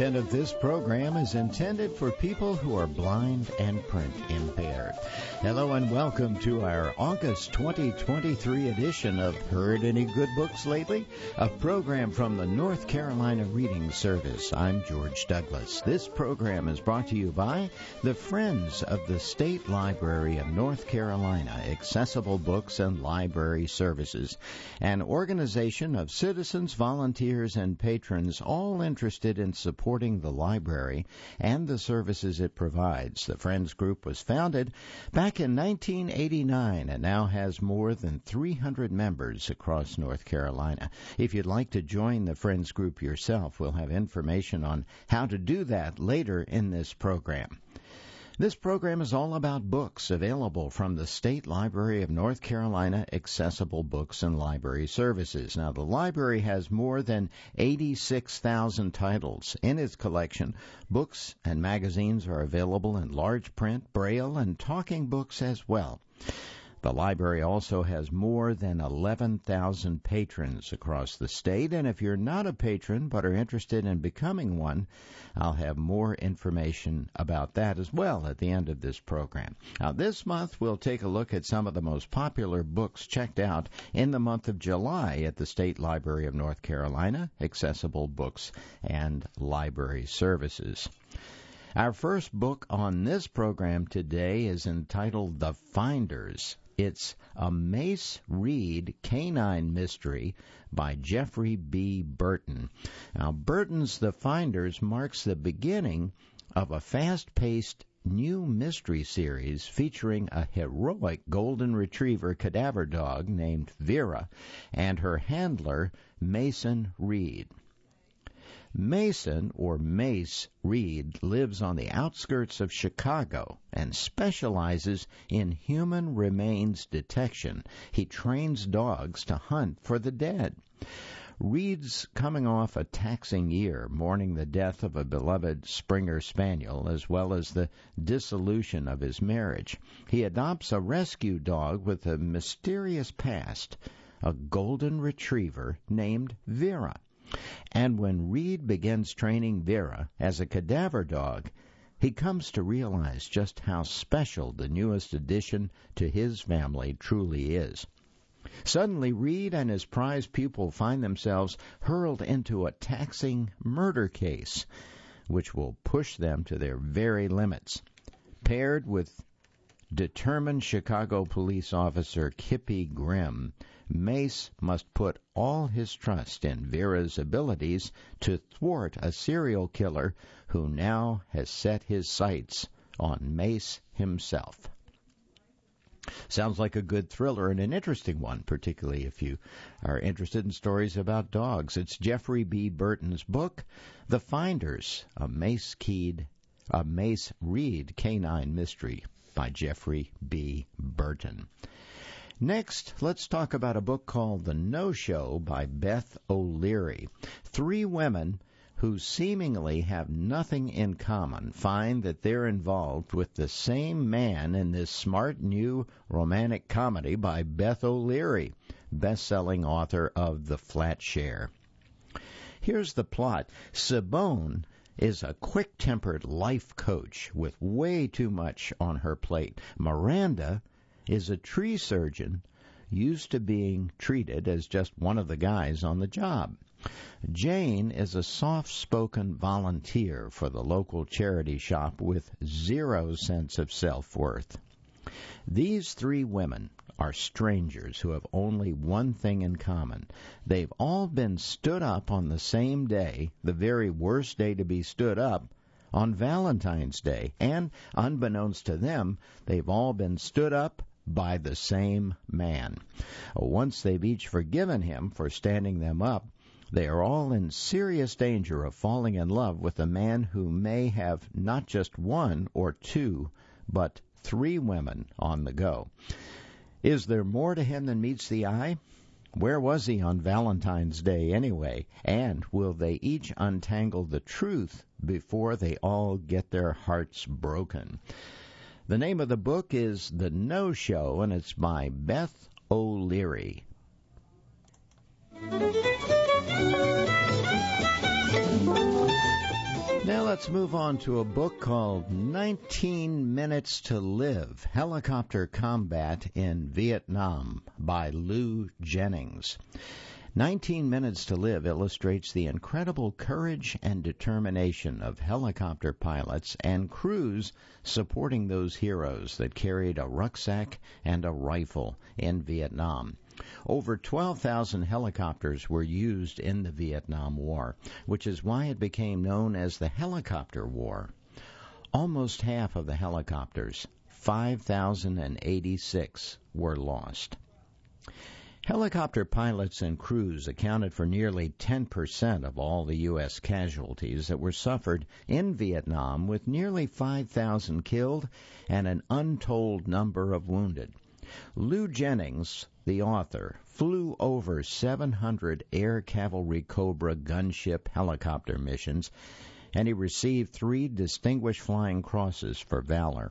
content of this program is intended for people who are blind and print impaired. Hello and welcome to our August 2023 edition of Heard Any Good Books Lately? A program from the North Carolina Reading Service. I'm George Douglas. This program is brought to you by the Friends of the State Library of North Carolina, Accessible Books and Library Services, an organization of citizens, volunteers, and patrons all interested in supporting the library and the services it provides. The Friends Group was founded back in 1989 and now has more than 300 members across North Carolina. If you'd like to join the Friends Group yourself, we'll have information on how to do that later in this program. This program is all about books available from the State Library of North Carolina Accessible Books and Library Services. Now, the library has more than 86,000 titles in its collection. Books and magazines are available in large print, braille, and talking books as well. The library also has more than 11,000 patrons across the state, and if you're not a patron but are interested in becoming one, I'll have more information about that as well at the end of this program. Now, this month we'll take a look at some of the most popular books checked out in the month of July at the State Library of North Carolina, accessible books and library services. Our first book on this program today is entitled The Finders it's a Mace Reed Canine Mystery by Jeffrey B. Burton. Now, Burton's The Finders marks the beginning of a fast paced new mystery series featuring a heroic golden retriever cadaver dog named Vera and her handler, Mason Reed. Mason, or Mace Reed, lives on the outskirts of Chicago and specializes in human remains detection. He trains dogs to hunt for the dead. Reed's coming off a taxing year, mourning the death of a beloved Springer Spaniel as well as the dissolution of his marriage. He adopts a rescue dog with a mysterious past, a golden retriever named Vera. And when Reed begins training Vera as a cadaver dog, he comes to realize just how special the newest addition to his family truly is. Suddenly, Reed and his prize pupil find themselves hurled into a taxing murder case, which will push them to their very limits. Paired with determined Chicago police officer Kippy Grimm, Mace must put all his trust in Vera's abilities to thwart a serial killer who now has set his sights on Mace himself. Sounds like a good thriller and an interesting one, particularly if you are interested in stories about dogs. It's Jeffrey B. Burton's book, The Finders, a Mace Keyed, a Mace Reed Canine Mystery by Jeffrey B. Burton. Next, let's talk about a book called The No Show by Beth O'Leary. Three women who seemingly have nothing in common find that they're involved with the same man in this smart new romantic comedy by Beth O'Leary, best-selling author of The Flat Share. Here's the plot. Siobhan is a quick tempered life coach with way too much on her plate. Miranda is a tree surgeon used to being treated as just one of the guys on the job. Jane is a soft spoken volunteer for the local charity shop with zero sense of self worth. These three women are strangers who have only one thing in common. They've all been stood up on the same day, the very worst day to be stood up, on Valentine's Day. And unbeknownst to them, they've all been stood up by the same man. Once they've each forgiven him for standing them up, they are all in serious danger of falling in love with a man who may have not just one or two, but three women on the go. Is there more to him than meets the eye? Where was he on Valentine's Day anyway? And will they each untangle the truth before they all get their hearts broken? The name of the book is The No Show, and it's by Beth O'Leary. Now let's move on to a book called 19 Minutes to Live Helicopter Combat in Vietnam by Lou Jennings. 19 Minutes to Live illustrates the incredible courage and determination of helicopter pilots and crews supporting those heroes that carried a rucksack and a rifle in Vietnam. Over 12,000 helicopters were used in the Vietnam War, which is why it became known as the Helicopter War. Almost half of the helicopters, 5,086, were lost. Helicopter pilots and crews accounted for nearly 10% of all the U.S. casualties that were suffered in Vietnam, with nearly 5,000 killed and an untold number of wounded. Lou Jennings, the author, flew over 700 Air Cavalry Cobra gunship helicopter missions, and he received three Distinguished Flying Crosses for valor.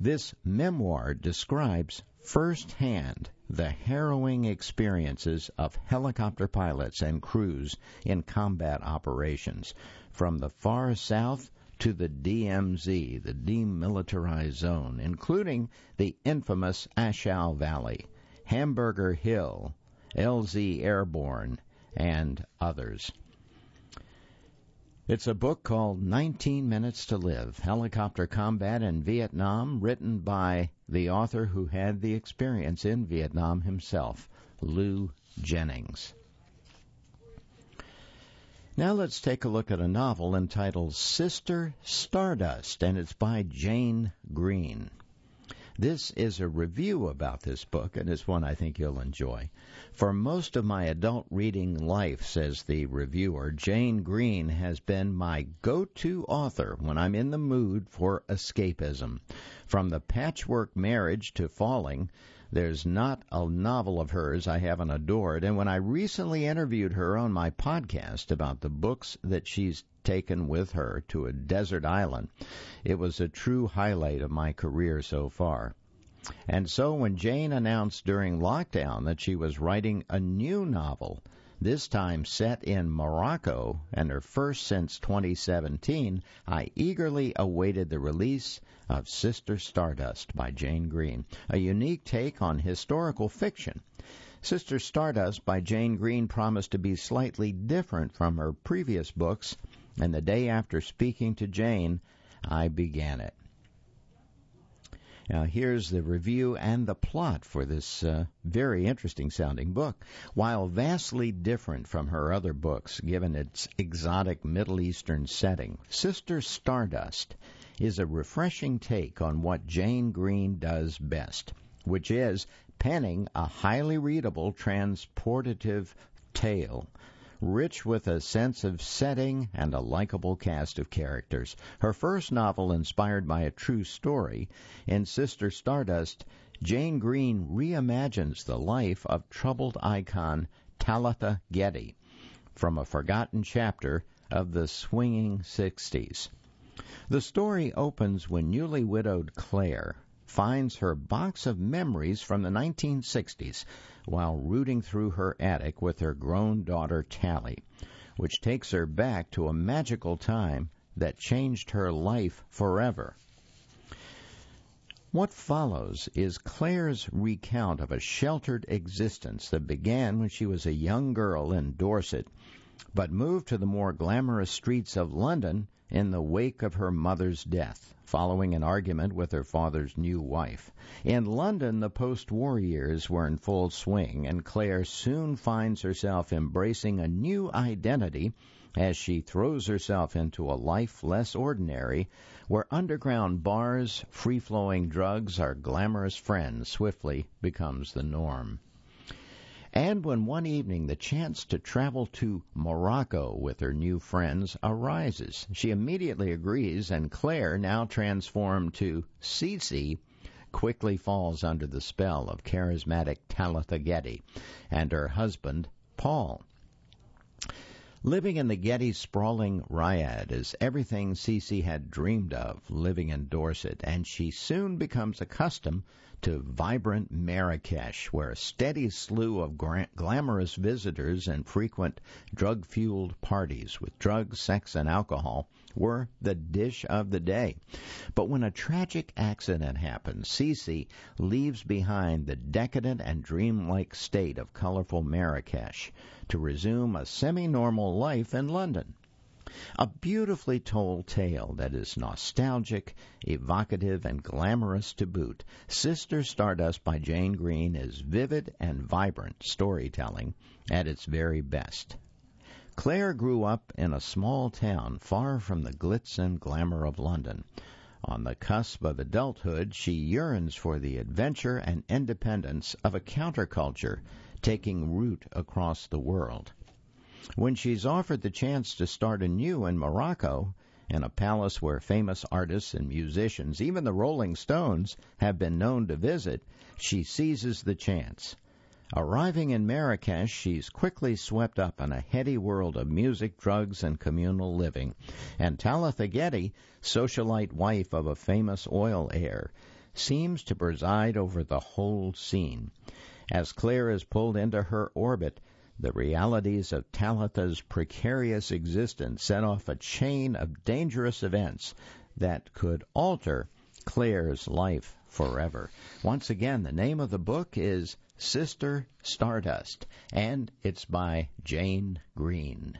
This memoir describes firsthand the harrowing experiences of helicopter pilots and crews in combat operations from the far south to the DMZ, the Demilitarized Zone, including the infamous A Shau Valley, Hamburger Hill, LZ Airborne, and others. It's a book called 19 Minutes to Live Helicopter Combat in Vietnam, written by the author who had the experience in Vietnam himself, Lou Jennings. Now let's take a look at a novel entitled Sister Stardust, and it's by Jane Green. This is a review about this book, and it's one I think you'll enjoy. For most of my adult reading life, says the reviewer, Jane Green has been my go to author when I'm in the mood for escapism. From The Patchwork Marriage to Falling, there's not a novel of hers I haven't adored, and when I recently interviewed her on my podcast about the books that she's taken with her to a desert island, it was a true highlight of my career so far. And so when Jane announced during lockdown that she was writing a new novel, this time set in Morocco and her first since 2017, I eagerly awaited the release of Sister Stardust by Jane Green, a unique take on historical fiction. Sister Stardust by Jane Green promised to be slightly different from her previous books, and the day after speaking to Jane, I began it. Now, here's the review and the plot for this uh, very interesting sounding book. While vastly different from her other books, given its exotic Middle Eastern setting, Sister Stardust is a refreshing take on what Jane Green does best, which is penning a highly readable, transportative tale rich with a sense of setting and a likable cast of characters. Her first novel, inspired by a true story, in Sister Stardust, Jane Green reimagines the life of troubled icon Talitha Getty from a forgotten chapter of the swinging 60s. The story opens when newly widowed Claire finds her box of memories from the 1960s while rooting through her attic with her grown daughter Tally, which takes her back to a magical time that changed her life forever. What follows is Claire's recount of a sheltered existence that began when she was a young girl in Dorset, but moved to the more glamorous streets of London in the wake of her mother's death, following an argument with her father's new wife. In London, the post war years were in full swing, and Claire soon finds herself embracing a new identity as she throws herself into a life less ordinary, where underground bars, free flowing drugs, our glamorous friends swiftly becomes the norm. And when one evening the chance to travel to Morocco with her new friends arises, she immediately agrees, and Claire, now transformed to Cece, quickly falls under the spell of charismatic Talitha Getty and her husband, Paul. Living in the Getty sprawling riad is everything Cece had dreamed of living in Dorset, and she soon becomes accustomed to vibrant Marrakesh, where a steady slew of gra- glamorous visitors and frequent drug fueled parties with drugs, sex, and alcohol were the dish of the day. But when a tragic accident happens, Cece leaves behind the decadent and dreamlike state of colorful Marrakesh to resume a semi normal life in London. A beautifully told tale that is nostalgic, evocative, and glamorous to boot. Sister Stardust by Jane Green is vivid and vibrant storytelling at its very best. Claire grew up in a small town far from the glitz and glamour of London. On the cusp of adulthood, she yearns for the adventure and independence of a counterculture taking root across the world. When she's offered the chance to start anew in Morocco, in a palace where famous artists and musicians, even the Rolling Stones, have been known to visit, she seizes the chance. Arriving in Marrakesh, she's quickly swept up in a heady world of music, drugs, and communal living. And Talitha Getty, socialite wife of a famous oil heir, seems to preside over the whole scene. As Claire is pulled into her orbit, the realities of Talitha's precarious existence set off a chain of dangerous events that could alter Claire's life forever. Once again, the name of the book is Sister Stardust, and it's by Jane Green.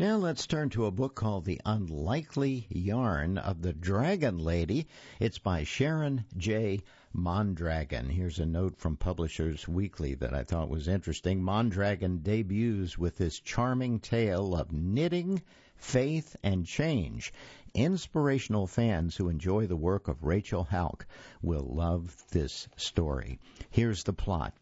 Now let's turn to a book called The Unlikely Yarn of the Dragon Lady. It's by Sharon J. Mondragon. Here's a note from Publishers Weekly that I thought was interesting. Mondragon debuts with this charming tale of knitting, faith, and change. Inspirational fans who enjoy the work of Rachel Hauck will love this story. Here's the plot.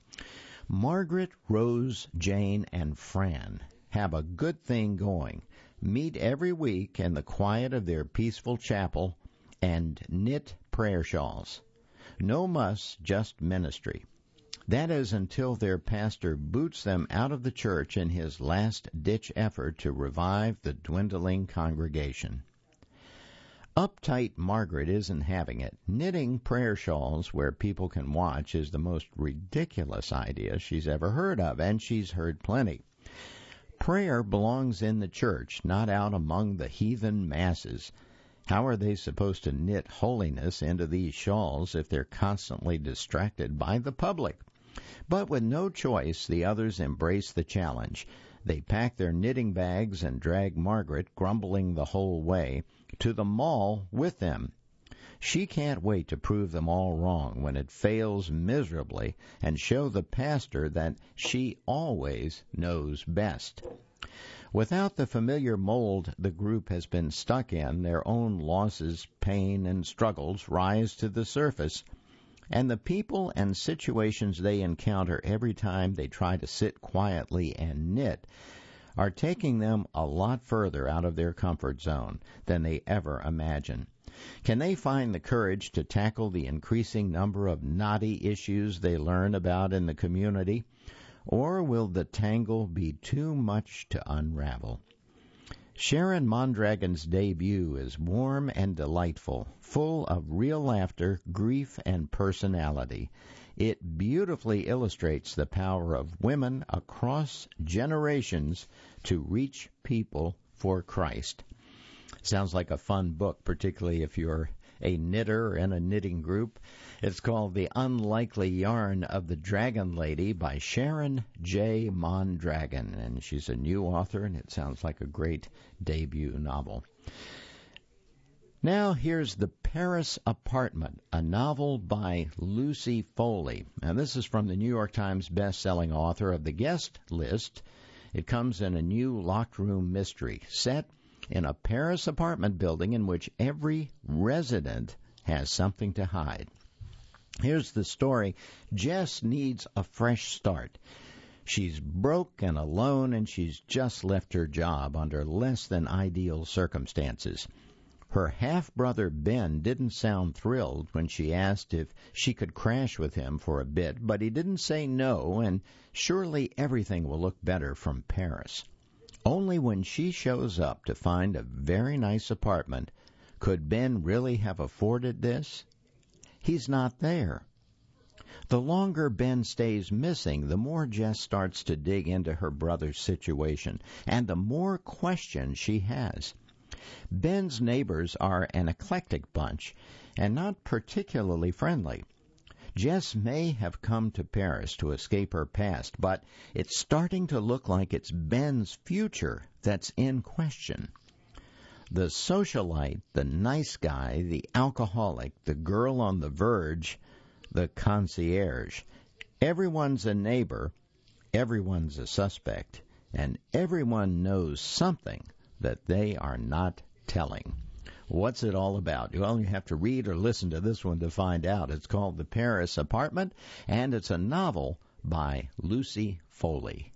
Margaret, Rose, Jane, and Fran have a good thing going. Meet every week in the quiet of their peaceful chapel and knit prayer shawls. No muss, just ministry. That is until their pastor boots them out of the church in his last ditch effort to revive the dwindling congregation. Uptight Margaret isn't having it. Knitting prayer shawls where people can watch is the most ridiculous idea she's ever heard of, and she's heard plenty. Prayer belongs in the church, not out among the heathen masses. How are they supposed to knit holiness into these shawls if they're constantly distracted by the public? But with no choice, the others embrace the challenge. They pack their knitting bags and drag Margaret, grumbling the whole way, to the mall with them. She can't wait to prove them all wrong when it fails miserably and show the pastor that she always knows best. Without the familiar mold the group has been stuck in, their own losses, pain, and struggles rise to the surface, and the people and situations they encounter every time they try to sit quietly and knit are taking them a lot further out of their comfort zone than they ever imagined. Can they find the courage to tackle the increasing number of knotty issues they learn about in the community? Or will the tangle be too much to unravel? Sharon Mondragon's debut is warm and delightful, full of real laughter, grief, and personality. It beautifully illustrates the power of women across generations to reach people for Christ. Sounds like a fun book, particularly if you're a knitter in a knitting group. It's called The Unlikely Yarn of the Dragon Lady by Sharon J. Mondragon, and she's a new author, and it sounds like a great debut novel. Now here's The Paris Apartment, a novel by Lucy Foley. And this is from the New York Times best-selling author of The Guest List. It comes in a new locked room mystery set in a Paris apartment building in which every resident has something to hide. Here's the story. Jess needs a fresh start. She's broke and alone, and she's just left her job under less than ideal circumstances. Her half brother Ben didn't sound thrilled when she asked if she could crash with him for a bit, but he didn't say no, and surely everything will look better from Paris. Only when she shows up to find a very nice apartment could Ben really have afforded this? He's not there. The longer Ben stays missing, the more Jess starts to dig into her brother's situation, and the more questions she has. Ben's neighbors are an eclectic bunch and not particularly friendly. Jess may have come to Paris to escape her past, but it's starting to look like it's Ben's future that's in question. The socialite, the nice guy, the alcoholic, the girl on the verge, the concierge. Everyone's a neighbor, everyone's a suspect, and everyone knows something that they are not telling. What's it all about? Well, only have to read or listen to this one to find out. It's called The Paris Apartment, and it's a novel by Lucy Foley.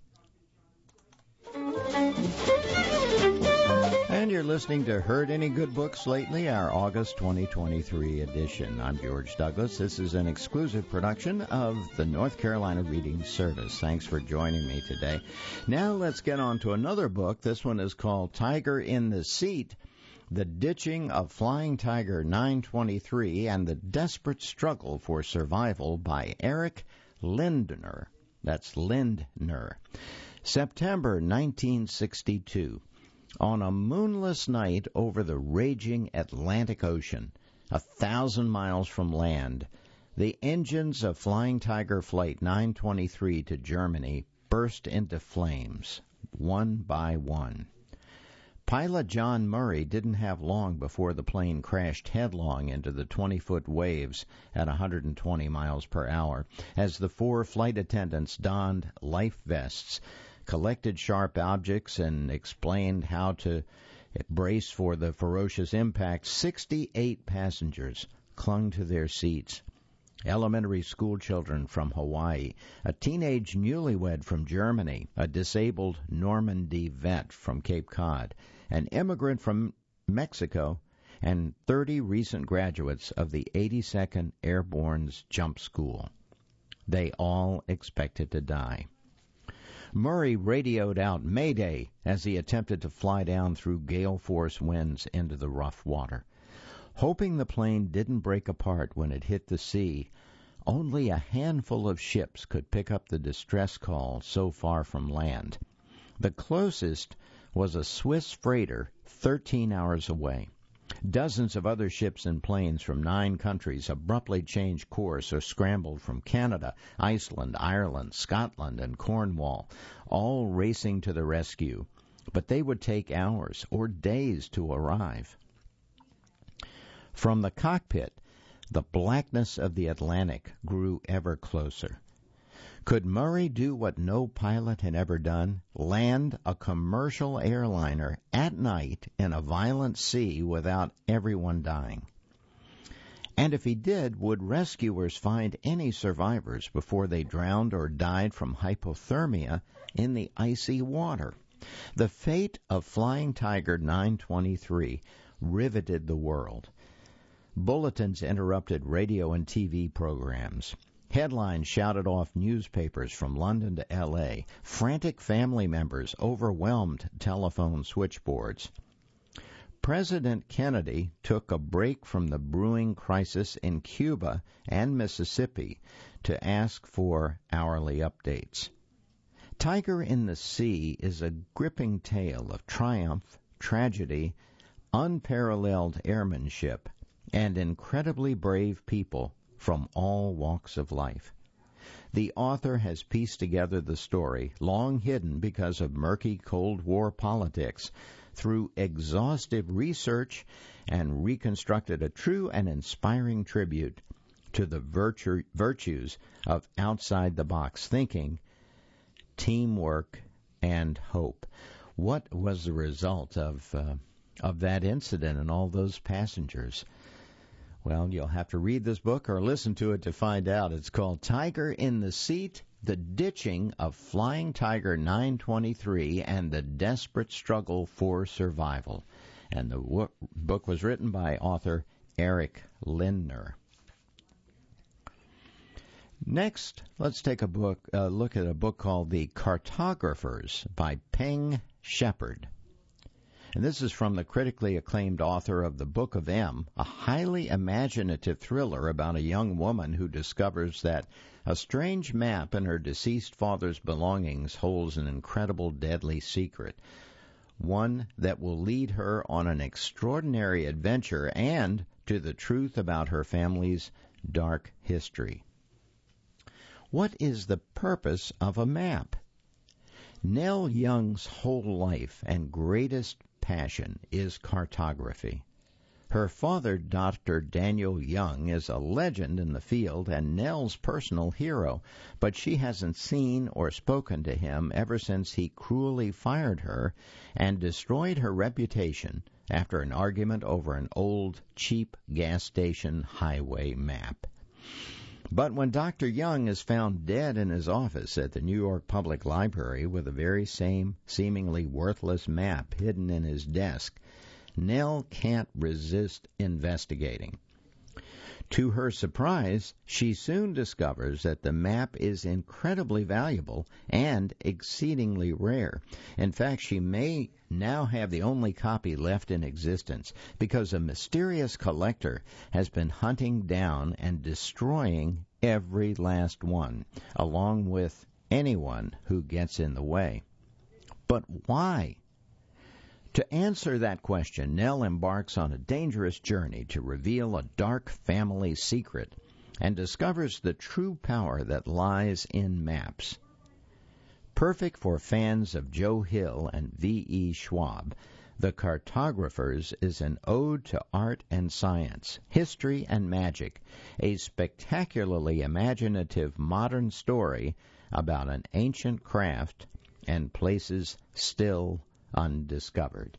And you're listening to Heard Any Good Books Lately, our August 2023 edition. I'm George Douglas. This is an exclusive production of the North Carolina Reading Service. Thanks for joining me today. Now let's get on to another book. This one is called Tiger in the Sea. The Ditching of Flying Tiger 923 and the Desperate Struggle for Survival by Eric Lindner. That's Lindner. September 1962 on a moonless night over the raging Atlantic Ocean, a thousand miles from land, the engines of Flying Tiger Flight 923 to Germany burst into flames, one by one. Pilot John Murray didn't have long before the plane crashed headlong into the 20 foot waves at 120 miles per hour as the four flight attendants donned life vests collected sharp objects and explained how to brace for the ferocious impact, 68 passengers clung to their seats. Elementary school children from Hawaii, a teenage newlywed from Germany, a disabled Normandy vet from Cape Cod, an immigrant from Mexico, and 30 recent graduates of the 82nd Airborne's Jump School. They all expected to die. Murray radioed out Mayday as he attempted to fly down through gale force winds into the rough water. Hoping the plane didn't break apart when it hit the sea, only a handful of ships could pick up the distress call so far from land. The closest was a Swiss freighter 13 hours away. Dozens of other ships and planes from nine countries abruptly changed course or scrambled from Canada, Iceland, Ireland, Scotland, and Cornwall, all racing to the rescue. But they would take hours or days to arrive. From the cockpit, the blackness of the Atlantic grew ever closer. Could Murray do what no pilot had ever done? Land a commercial airliner at night in a violent sea without everyone dying? And if he did, would rescuers find any survivors before they drowned or died from hypothermia in the icy water? The fate of Flying Tiger 923 riveted the world. Bulletins interrupted radio and TV programs. Headlines shouted off newspapers from London to LA. Frantic family members overwhelmed telephone switchboards. President Kennedy took a break from the brewing crisis in Cuba and Mississippi to ask for hourly updates. Tiger in the Sea is a gripping tale of triumph, tragedy, unparalleled airmanship, and incredibly brave people from all walks of life. The author has pieced together the story, long hidden because of murky Cold War politics, through exhaustive research and reconstructed a true and inspiring tribute to the virtue, virtues of outside the box thinking, teamwork, and hope. What was the result of uh, of that incident and all those passengers? Well, you'll have to read this book or listen to it to find out. It's called Tiger in the Sea The Ditching of Flying Tiger 923 and the Desperate Struggle for Survival. And the w- book was written by author Eric Lindner. Next, let's take a book uh, look at a book called The Cartographers by Peng Shepherd. And this is from the critically acclaimed author of The Book of M, a highly imaginative thriller about a young woman who discovers that a strange map in her deceased father's belongings holds an incredible deadly secret. One that will lead her on an extraordinary adventure and to the truth about her family's dark history. What is the purpose of a map? Nell Young's whole life and greatest passion is cartography. Her father, Dr. Daniel Young, is a legend in the field and Nell's personal hero, but she hasn't seen or spoken to him ever since he cruelly fired her and destroyed her reputation after an argument over an old, cheap gas station highway map. But when Dr. Young is found dead in his office at the New York Public Library with the very same seemingly worthless map hidden in his desk, Nell can't resist investigating. To her surprise, she soon discovers that the map is incredibly valuable and exceedingly rare. In fact, she may now have the only copy left in existence because a mysterious collector has been hunting down and destroying every last one, along with anyone who gets in the way. But why? To answer that question, Nell embarks on a dangerous journey to reveal a dark family secret and discovers the true power that lies in maps. Perfect for fans of Joe Hill and V. E. Schwab, The Cartographers is an ode to art and science, history and magic, a spectacularly imaginative modern story about an ancient craft and places still undiscovered.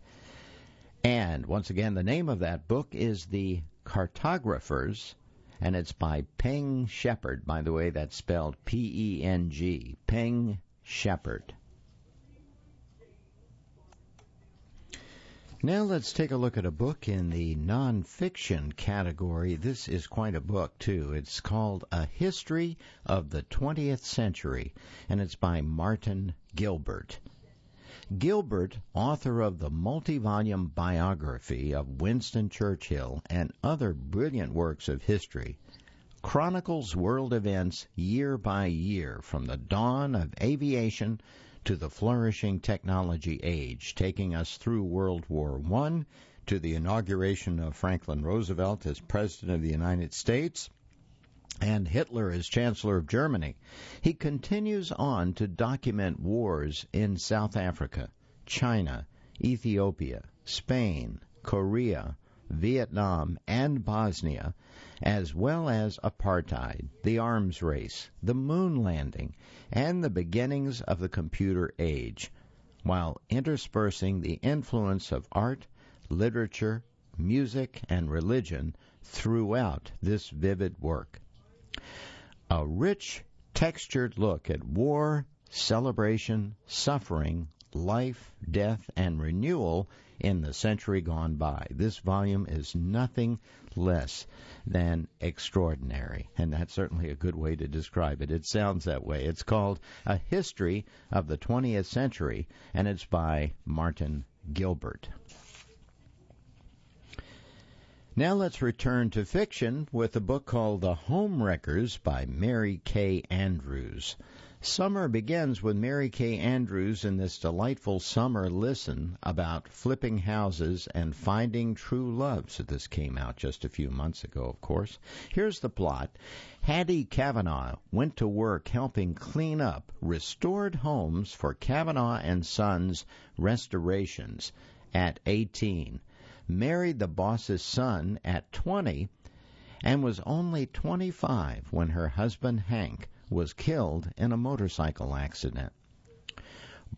And once again, the name of that book is The Cartographers, and it's by Peng Shepherd. By the way, that's spelled P E N G. Peng Shepherd. Now let's take a look at a book in the nonfiction category. This is quite a book, too. It's called A History of the 20th Century, and it's by Martin Gilbert. Gilbert, author of the multi volume biography of Winston Churchill and other brilliant works of history, chronicles world events year by year from the dawn of aviation to the flourishing technology age, taking us through World War I to the inauguration of Franklin Roosevelt as President of the United States and Hitler as Chancellor of Germany. He continues on to document wars in South Africa, China, Ethiopia, Spain, Korea, Vietnam, and Bosnia, as well as apartheid, the arms race, the moon landing, and the beginnings of the computer age, while interspersing the influence of art, literature, music, and religion throughout this vivid work. A rich, textured look at war, celebration, suffering, life, death, and renewal in the century gone by. This volume is nothing less than extraordinary, and that's certainly a good way to describe it. It sounds that way. It's called A History of the 20th Century, and it's by Martin Gilbert. Now let's return to fiction with a book called The Homewreckers by Mary Kay Andrews. Summer begins with Mary Kay Andrews in this delightful summer listen about flipping houses and finding true love. So this came out just a few months ago, of course. Here's the plot. Hattie Kavanaugh went to work helping clean up restored homes for Kavanaugh and Sons restorations at 18, married the boss's son at 20, and was only 25 when her husband Hank was killed in a motorcycle accident.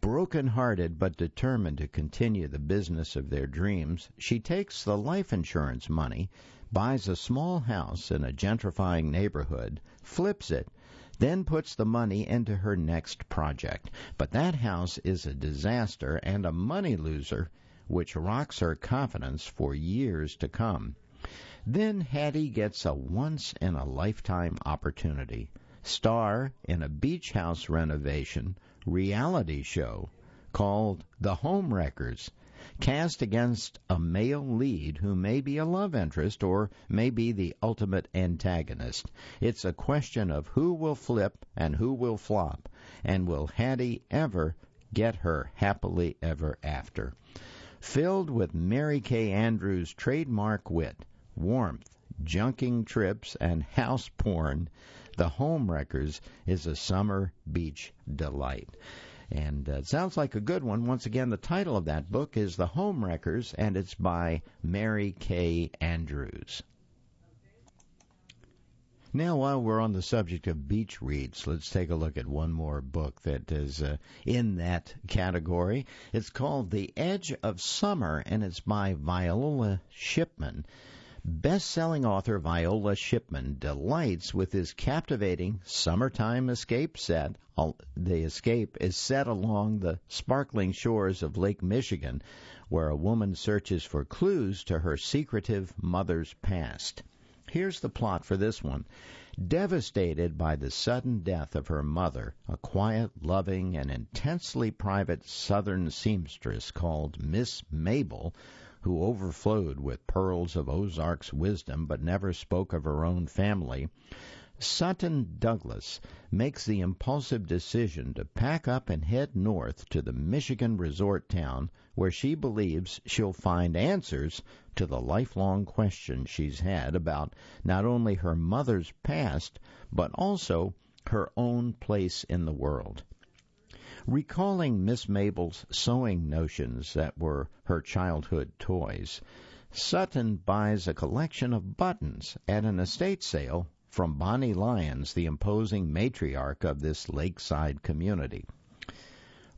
Broken hearted but determined to continue the business of their dreams, she takes the life insurance money, buys a small house in a gentrifying neighborhood, flips it, then puts the money into her next project. But that house is a disaster and a money loser which rocks her confidence for years to come. Then Hattie gets a once in a lifetime opportunity. Star in a beach house renovation reality show called The Homewreckers, cast against a male lead who may be a love interest or may be the ultimate antagonist. It's a question of who will flip and who will flop, and will Hattie ever get her happily ever after? Filled with Mary Kay Andrews' trademark wit, warmth, junking trips, and house porn, The Home Wreckers is a summer beach delight. And uh, it sounds like a good one. Once again, the title of that book is The Home Wreckers, and it's by Mary Kay Andrews. Now, while we're on the subject of beach reads, let's take a look at one more book that is uh, in that category. It's called The Edge of Summer, and it's by Viola Shipman. Best-selling author Viola Shipman delights with his captivating summertime escape set. The escape is set along the sparkling shores of Lake Michigan, where a woman searches for clues to her secretive mother's past. Here's the plot for this one. Devastated by the sudden death of her mother, a quiet, loving, and intensely private Southern seamstress called Miss Mabel, who overflowed with pearls of Ozark's wisdom but never spoke of her own family, Sutton Douglas makes the impulsive decision to pack up and head north to the Michigan resort town where she believes she'll find answers to the lifelong questions she's had about not only her mother's past, but also her own place in the world. Recalling Miss Mabel's sewing notions that were her childhood toys, Sutton buys a collection of buttons at an estate sale from Bonnie Lyons, the imposing matriarch of this lakeside community.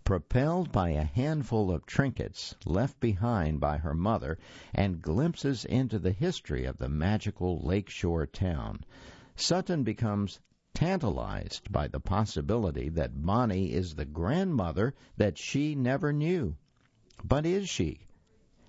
Propelled by a handful of trinkets left behind by her mother and glimpses into the history of the magical lakeshore town, Sutton becomes tantalized by the possibility that Bonnie is the grandmother that she never knew. But is she?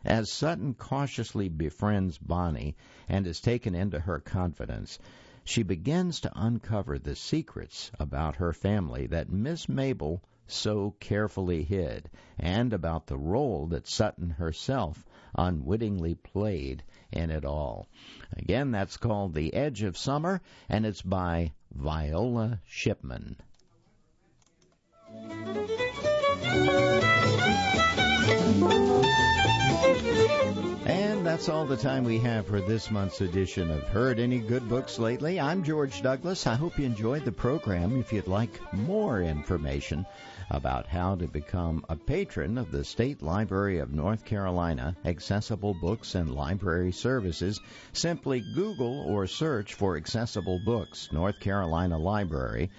As Sutton cautiously befriends Bonnie and is taken into her confidence, she begins to uncover the secrets about her family that Miss Mabel so carefully hid, and about the role that Sutton herself unwittingly played in it all. Again, that's called The Edge of Summer, and it's by Viola Shipman. That's all the time we have for this month's edition of Heard Any Good Books Lately. I'm George Douglas. I hope you enjoyed the program. If you'd like more information about how to become a patron of the State Library of North Carolina, Accessible Books and Library Services, simply Google or search for Accessible Books, North Carolina Library,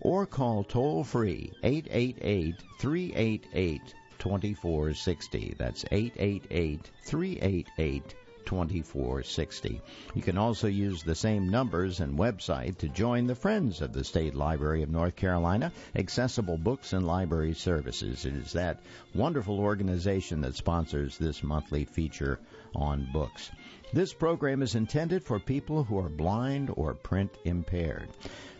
or call toll free 888 388 2460. That's 888 388 2460. You can also use the same numbers and website to join the Friends of the State Library of North Carolina, Accessible Books and Library Services. It is that wonderful organization that sponsors this monthly feature on books. This program is intended for people who are blind or print impaired.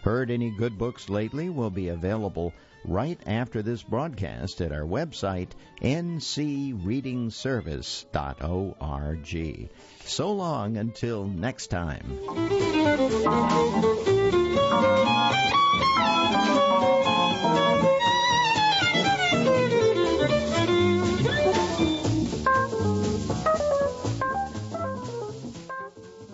Heard any good books lately will be available right after this broadcast at our website, ncreadingservice.org. So long until next time.